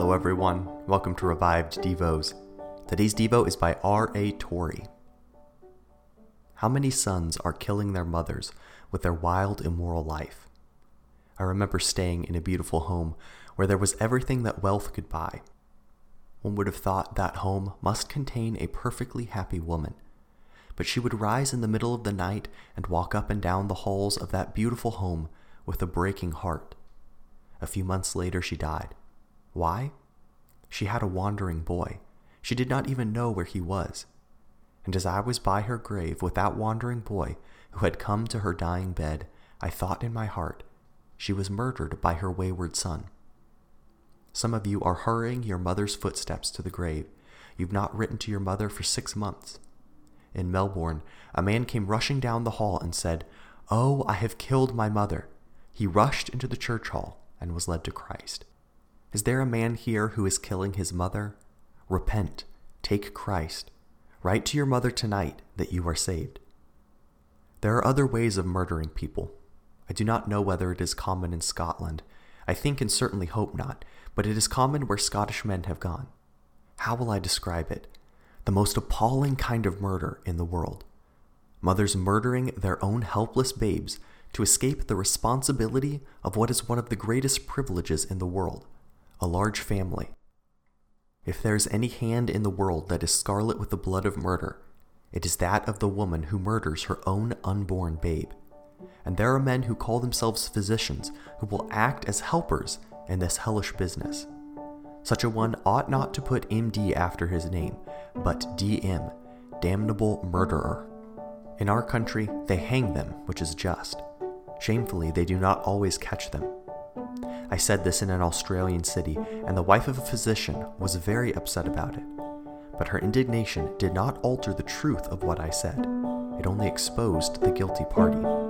Hello, everyone. Welcome to Revived Devos. Today's Devo is by R.A. Torrey. How many sons are killing their mothers with their wild, immoral life? I remember staying in a beautiful home where there was everything that wealth could buy. One would have thought that home must contain a perfectly happy woman. But she would rise in the middle of the night and walk up and down the halls of that beautiful home with a breaking heart. A few months later, she died. Why? She had a wandering boy. She did not even know where he was. And as I was by her grave with that wandering boy who had come to her dying bed, I thought in my heart, she was murdered by her wayward son. Some of you are hurrying your mother's footsteps to the grave. You've not written to your mother for six months. In Melbourne, a man came rushing down the hall and said, Oh, I have killed my mother. He rushed into the church hall and was led to Christ. Is there a man here who is killing his mother? Repent, take Christ. Write to your mother tonight that you are saved. There are other ways of murdering people. I do not know whether it is common in Scotland. I think and certainly hope not, but it is common where Scottish men have gone. How will I describe it? The most appalling kind of murder in the world. Mothers murdering their own helpless babes to escape the responsibility of what is one of the greatest privileges in the world a large family. If there is any hand in the world that is scarlet with the blood of murder, it is that of the woman who murders her own unborn babe. And there are men who call themselves physicians who will act as helpers in this hellish business. Such a one ought not to put MD after his name, but DM, damnable murderer. In our country, they hang them, which is just. Shamefully, they do not always catch them. I said this in an Australian city, and the wife of a physician was very upset about it. But her indignation did not alter the truth of what I said, it only exposed the guilty party.